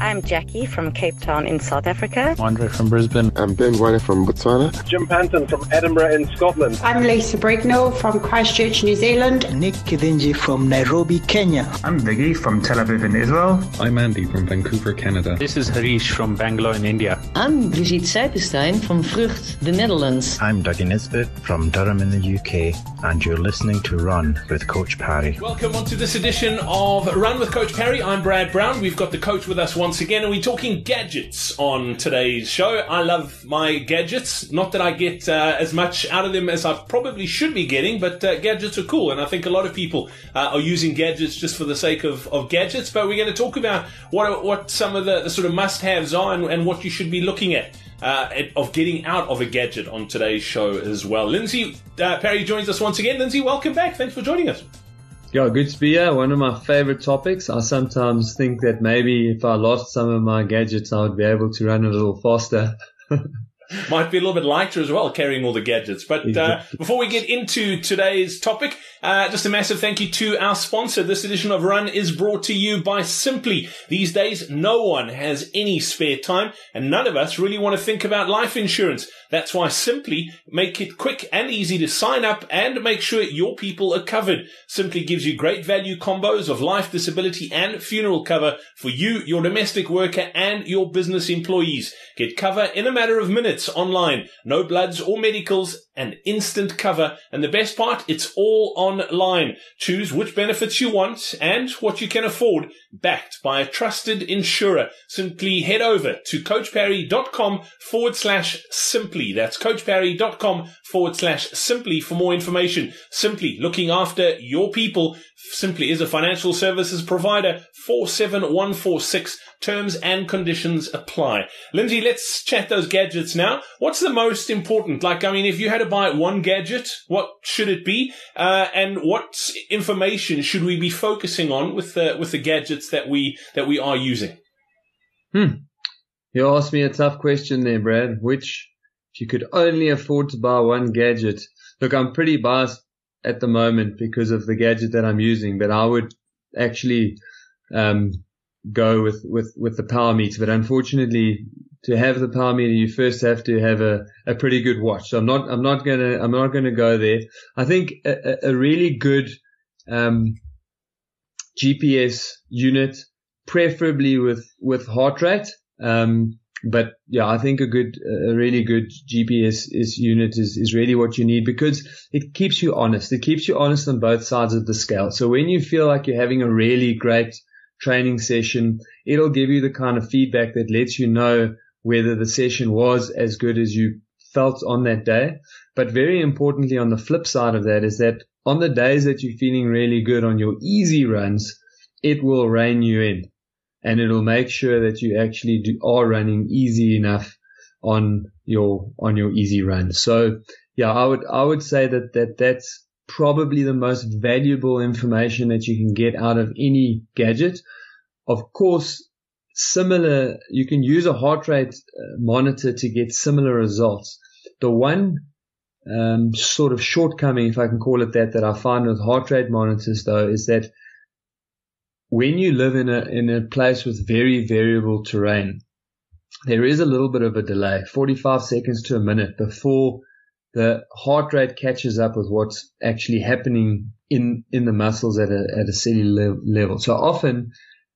I'm Jackie from Cape Town in South Africa. Andre from Brisbane. I'm Ben White from Botswana. Jim Panton from Edinburgh in Scotland. I'm Lisa Brignall from Christchurch, New Zealand. Nick Kidinji from Nairobi, Kenya. I'm Viggy from Tel Aviv in Israel. I'm Andy from Vancouver, Canada. This is Harish from Bangalore in India. I'm Brigitte Seipenstein from Utrecht, the Netherlands. I'm Dougie Nisbet from Durham in the UK, and you're listening to Run with Coach Parry. Welcome on to this edition of Run with Coach Parry. I'm Brad Brown. We've got the coach with us once again, and we're talking gadgets on today's show. I love my gadgets. Not that I get uh, as much out of them as I probably should be getting, but uh, gadgets are cool, and I think a lot of people uh, are using gadgets just for the sake of, of gadgets. But we're going to talk about what what some of the, the sort of must-haves are and, and what you should be looking at. Uh, of getting out of a gadget on today's show as well. Lindsay uh, Parry joins us once again. Lindsay, welcome back. Thanks for joining us. Yeah, good to be here. One of my favorite topics. I sometimes think that maybe if I lost some of my gadgets, I would be able to run a little faster. Might be a little bit lighter as well, carrying all the gadgets. But uh, before we get into today's topic, uh, just a massive thank you to our sponsor. This edition of Run is brought to you by Simply. These days, no one has any spare time, and none of us really want to think about life insurance. That's why Simply make it quick and easy to sign up and make sure your people are covered. Simply gives you great value combos of life, disability, and funeral cover for you, your domestic worker, and your business employees. Get cover in a matter of minutes online. No bloods or medicals and instant cover. And the best part, it's all online. Choose which benefits you want and what you can afford, backed by a trusted insurer. Simply head over to coachparry.com forward slash simply. That's coachparry.com forward slash simply for more information. Simply looking after your people. Simply is a financial services provider. 47146 terms and conditions apply. Lindsay, let's chat those gadgets now. What's the most important? Like, I mean, if you had to buy one gadget, what should it be? Uh, and what information should we be focusing on with the, with the gadgets that we, that we are using? Hmm. You asked me a tough question there, Brad. Which, if you could only afford to buy one gadget, look, I'm pretty biased at the moment because of the gadget that I'm using, but I would actually, um, go with, with, with the power meter. But unfortunately, to have the power meter, you first have to have a, a pretty good watch. So I'm not, I'm not gonna, I'm not gonna go there. I think a, a really good, um, GPS unit, preferably with, with heart rate. Um, but yeah, I think a good, a really good GPS is unit is, is really what you need because it keeps you honest. It keeps you honest on both sides of the scale. So when you feel like you're having a really great training session, it'll give you the kind of feedback that lets you know whether the session was as good as you felt on that day. But very importantly, on the flip side of that is that on the days that you're feeling really good on your easy runs, it will rein you in and it'll make sure that you actually do, are running easy enough on your, on your easy run. So yeah, I would, I would say that, that that's probably the most valuable information that you can get out of any gadget. Of course, similar, you can use a heart rate monitor to get similar results. The one um, sort of shortcoming, if I can call it that, that I find with heart rate monitors though, is that when you live in a in a place with very variable terrain, there is a little bit of a delay, 45 seconds to a minute before the heart rate catches up with what's actually happening in in the muscles at a at a cellular level. So often,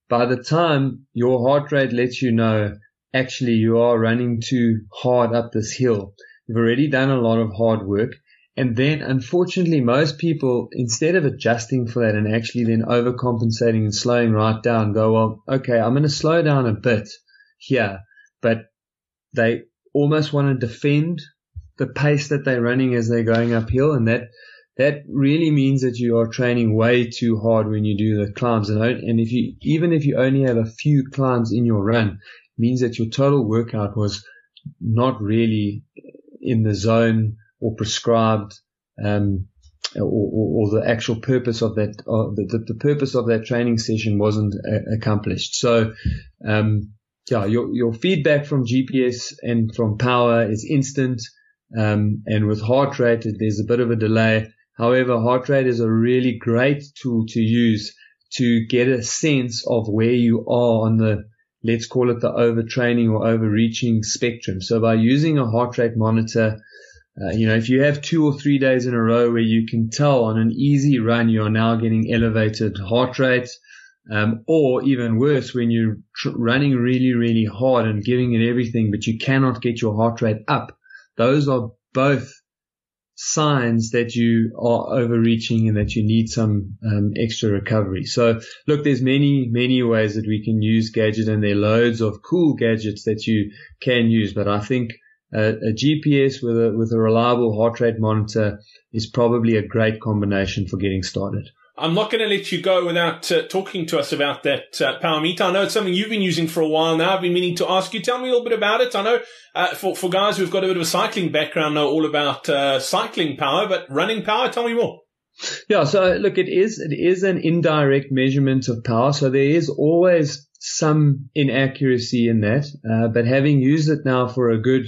by the time your heart rate lets you know actually you are running too hard up this hill, you've already done a lot of hard work. And then unfortunately, most people, instead of adjusting for that and actually then overcompensating and slowing right down, go, well, okay, I'm going to slow down a bit here, but they almost want to defend the pace that they're running as they're going uphill. And that, that really means that you are training way too hard when you do the climbs. And, and if you, even if you only have a few climbs in your run, means that your total workout was not really in the zone or prescribed, um, or, or, or, the actual purpose of that, the, the, purpose of that training session wasn't uh, accomplished. So, um, yeah, your, your feedback from GPS and from power is instant. Um, and with heart rate, there's a bit of a delay. However, heart rate is a really great tool to use to get a sense of where you are on the let's call it the overtraining or overreaching spectrum. So by using a heart rate monitor, uh, you know, if you have two or three days in a row where you can tell on an easy run you are now getting elevated heart rate, um, or even worse, when you're tr- running really, really hard and giving it everything, but you cannot get your heart rate up, those are both signs that you are overreaching and that you need some um, extra recovery. So look, there's many, many ways that we can use gadget and there are loads of cool gadgets that you can use. But I think a, a GPS with a, with a reliable heart rate monitor is probably a great combination for getting started. I'm not going to let you go without uh, talking to us about that uh, power meter. I know it's something you've been using for a while now. I've been meaning to ask you. Tell me a little bit about it. I know uh, for for guys who've got a bit of a cycling background, know all about uh, cycling power, but running power. Tell me more. Yeah. So look, it is it is an indirect measurement of power. So there is always some inaccuracy in that. Uh, but having used it now for a good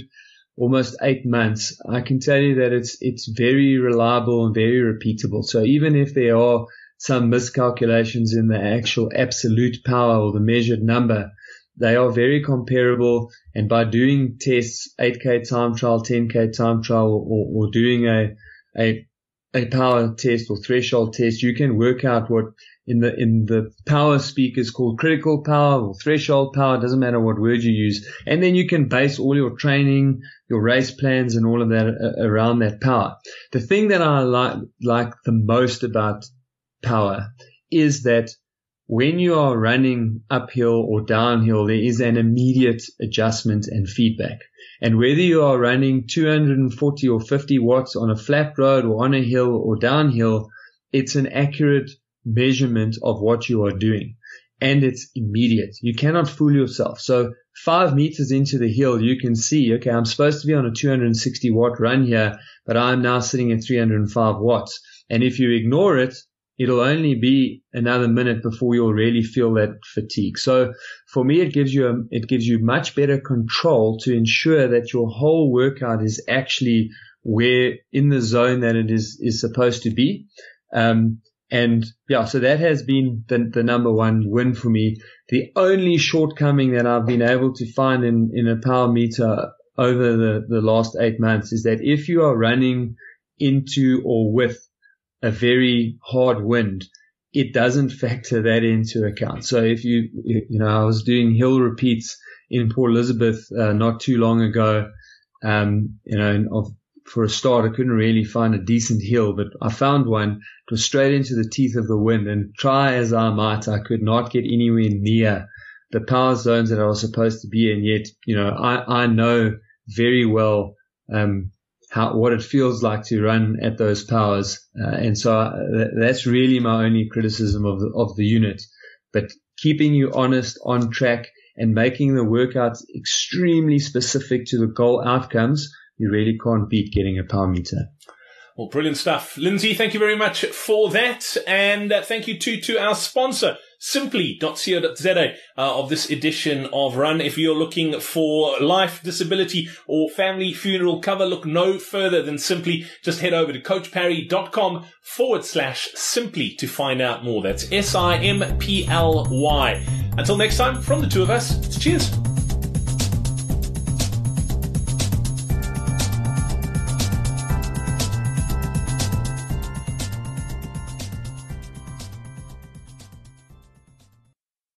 almost eight months, I can tell you that it's it's very reliable and very repeatable. So even if there are some miscalculations in the actual absolute power or the measured number, they are very comparable. And by doing tests, 8K time trial, 10K time trial, or, or doing a, a a power test or threshold test, you can work out what in the in the power speak is called critical power or threshold power. Doesn't matter what word you use, and then you can base all your training, your race plans, and all of that uh, around that power. The thing that I like like the most about power is that when you are running uphill or downhill, there is an immediate adjustment and feedback. And whether you are running 240 or 50 watts on a flat road or on a hill or downhill, it's an accurate measurement of what you are doing. And it's immediate. You cannot fool yourself. So five meters into the hill, you can see, okay, I'm supposed to be on a 260 watt run here, but I'm now sitting at 305 watts. And if you ignore it, it'll only be another minute before you'll really feel that fatigue. So for me, it gives you, a, it gives you much better control to ensure that your whole workout is actually where in the zone that it is, is supposed to be. Um, and yeah, so that has been the, the number one win for me. The only shortcoming that I've been able to find in, in a power meter over the, the last eight months is that if you are running into or with a very hard wind, it doesn't factor that into account. So if you, you know, I was doing hill repeats in Port Elizabeth uh, not too long ago. Um, you know, for a start, I couldn't really find a decent hill, but I found one. It was straight into the teeth of the wind, and try as I might, I could not get anywhere near the power zones that I was supposed to be in. Yet, you know, I I know very well um, how what it feels like to run at those powers. Uh, and so uh, that's really my only criticism of the, of the unit. But keeping you honest, on track, and making the workouts extremely specific to the goal outcomes, you really can't beat getting a power meter. Well, brilliant stuff. Lindsay, thank you very much for that. And uh, thank you too to our sponsor, simply.co.za uh, of this edition of Run. If you're looking for life, disability, or family funeral cover, look no further than Simply. Just head over to coachparry.com forward slash simply to find out more. That's S I M P L Y. Until next time, from the two of us, cheers.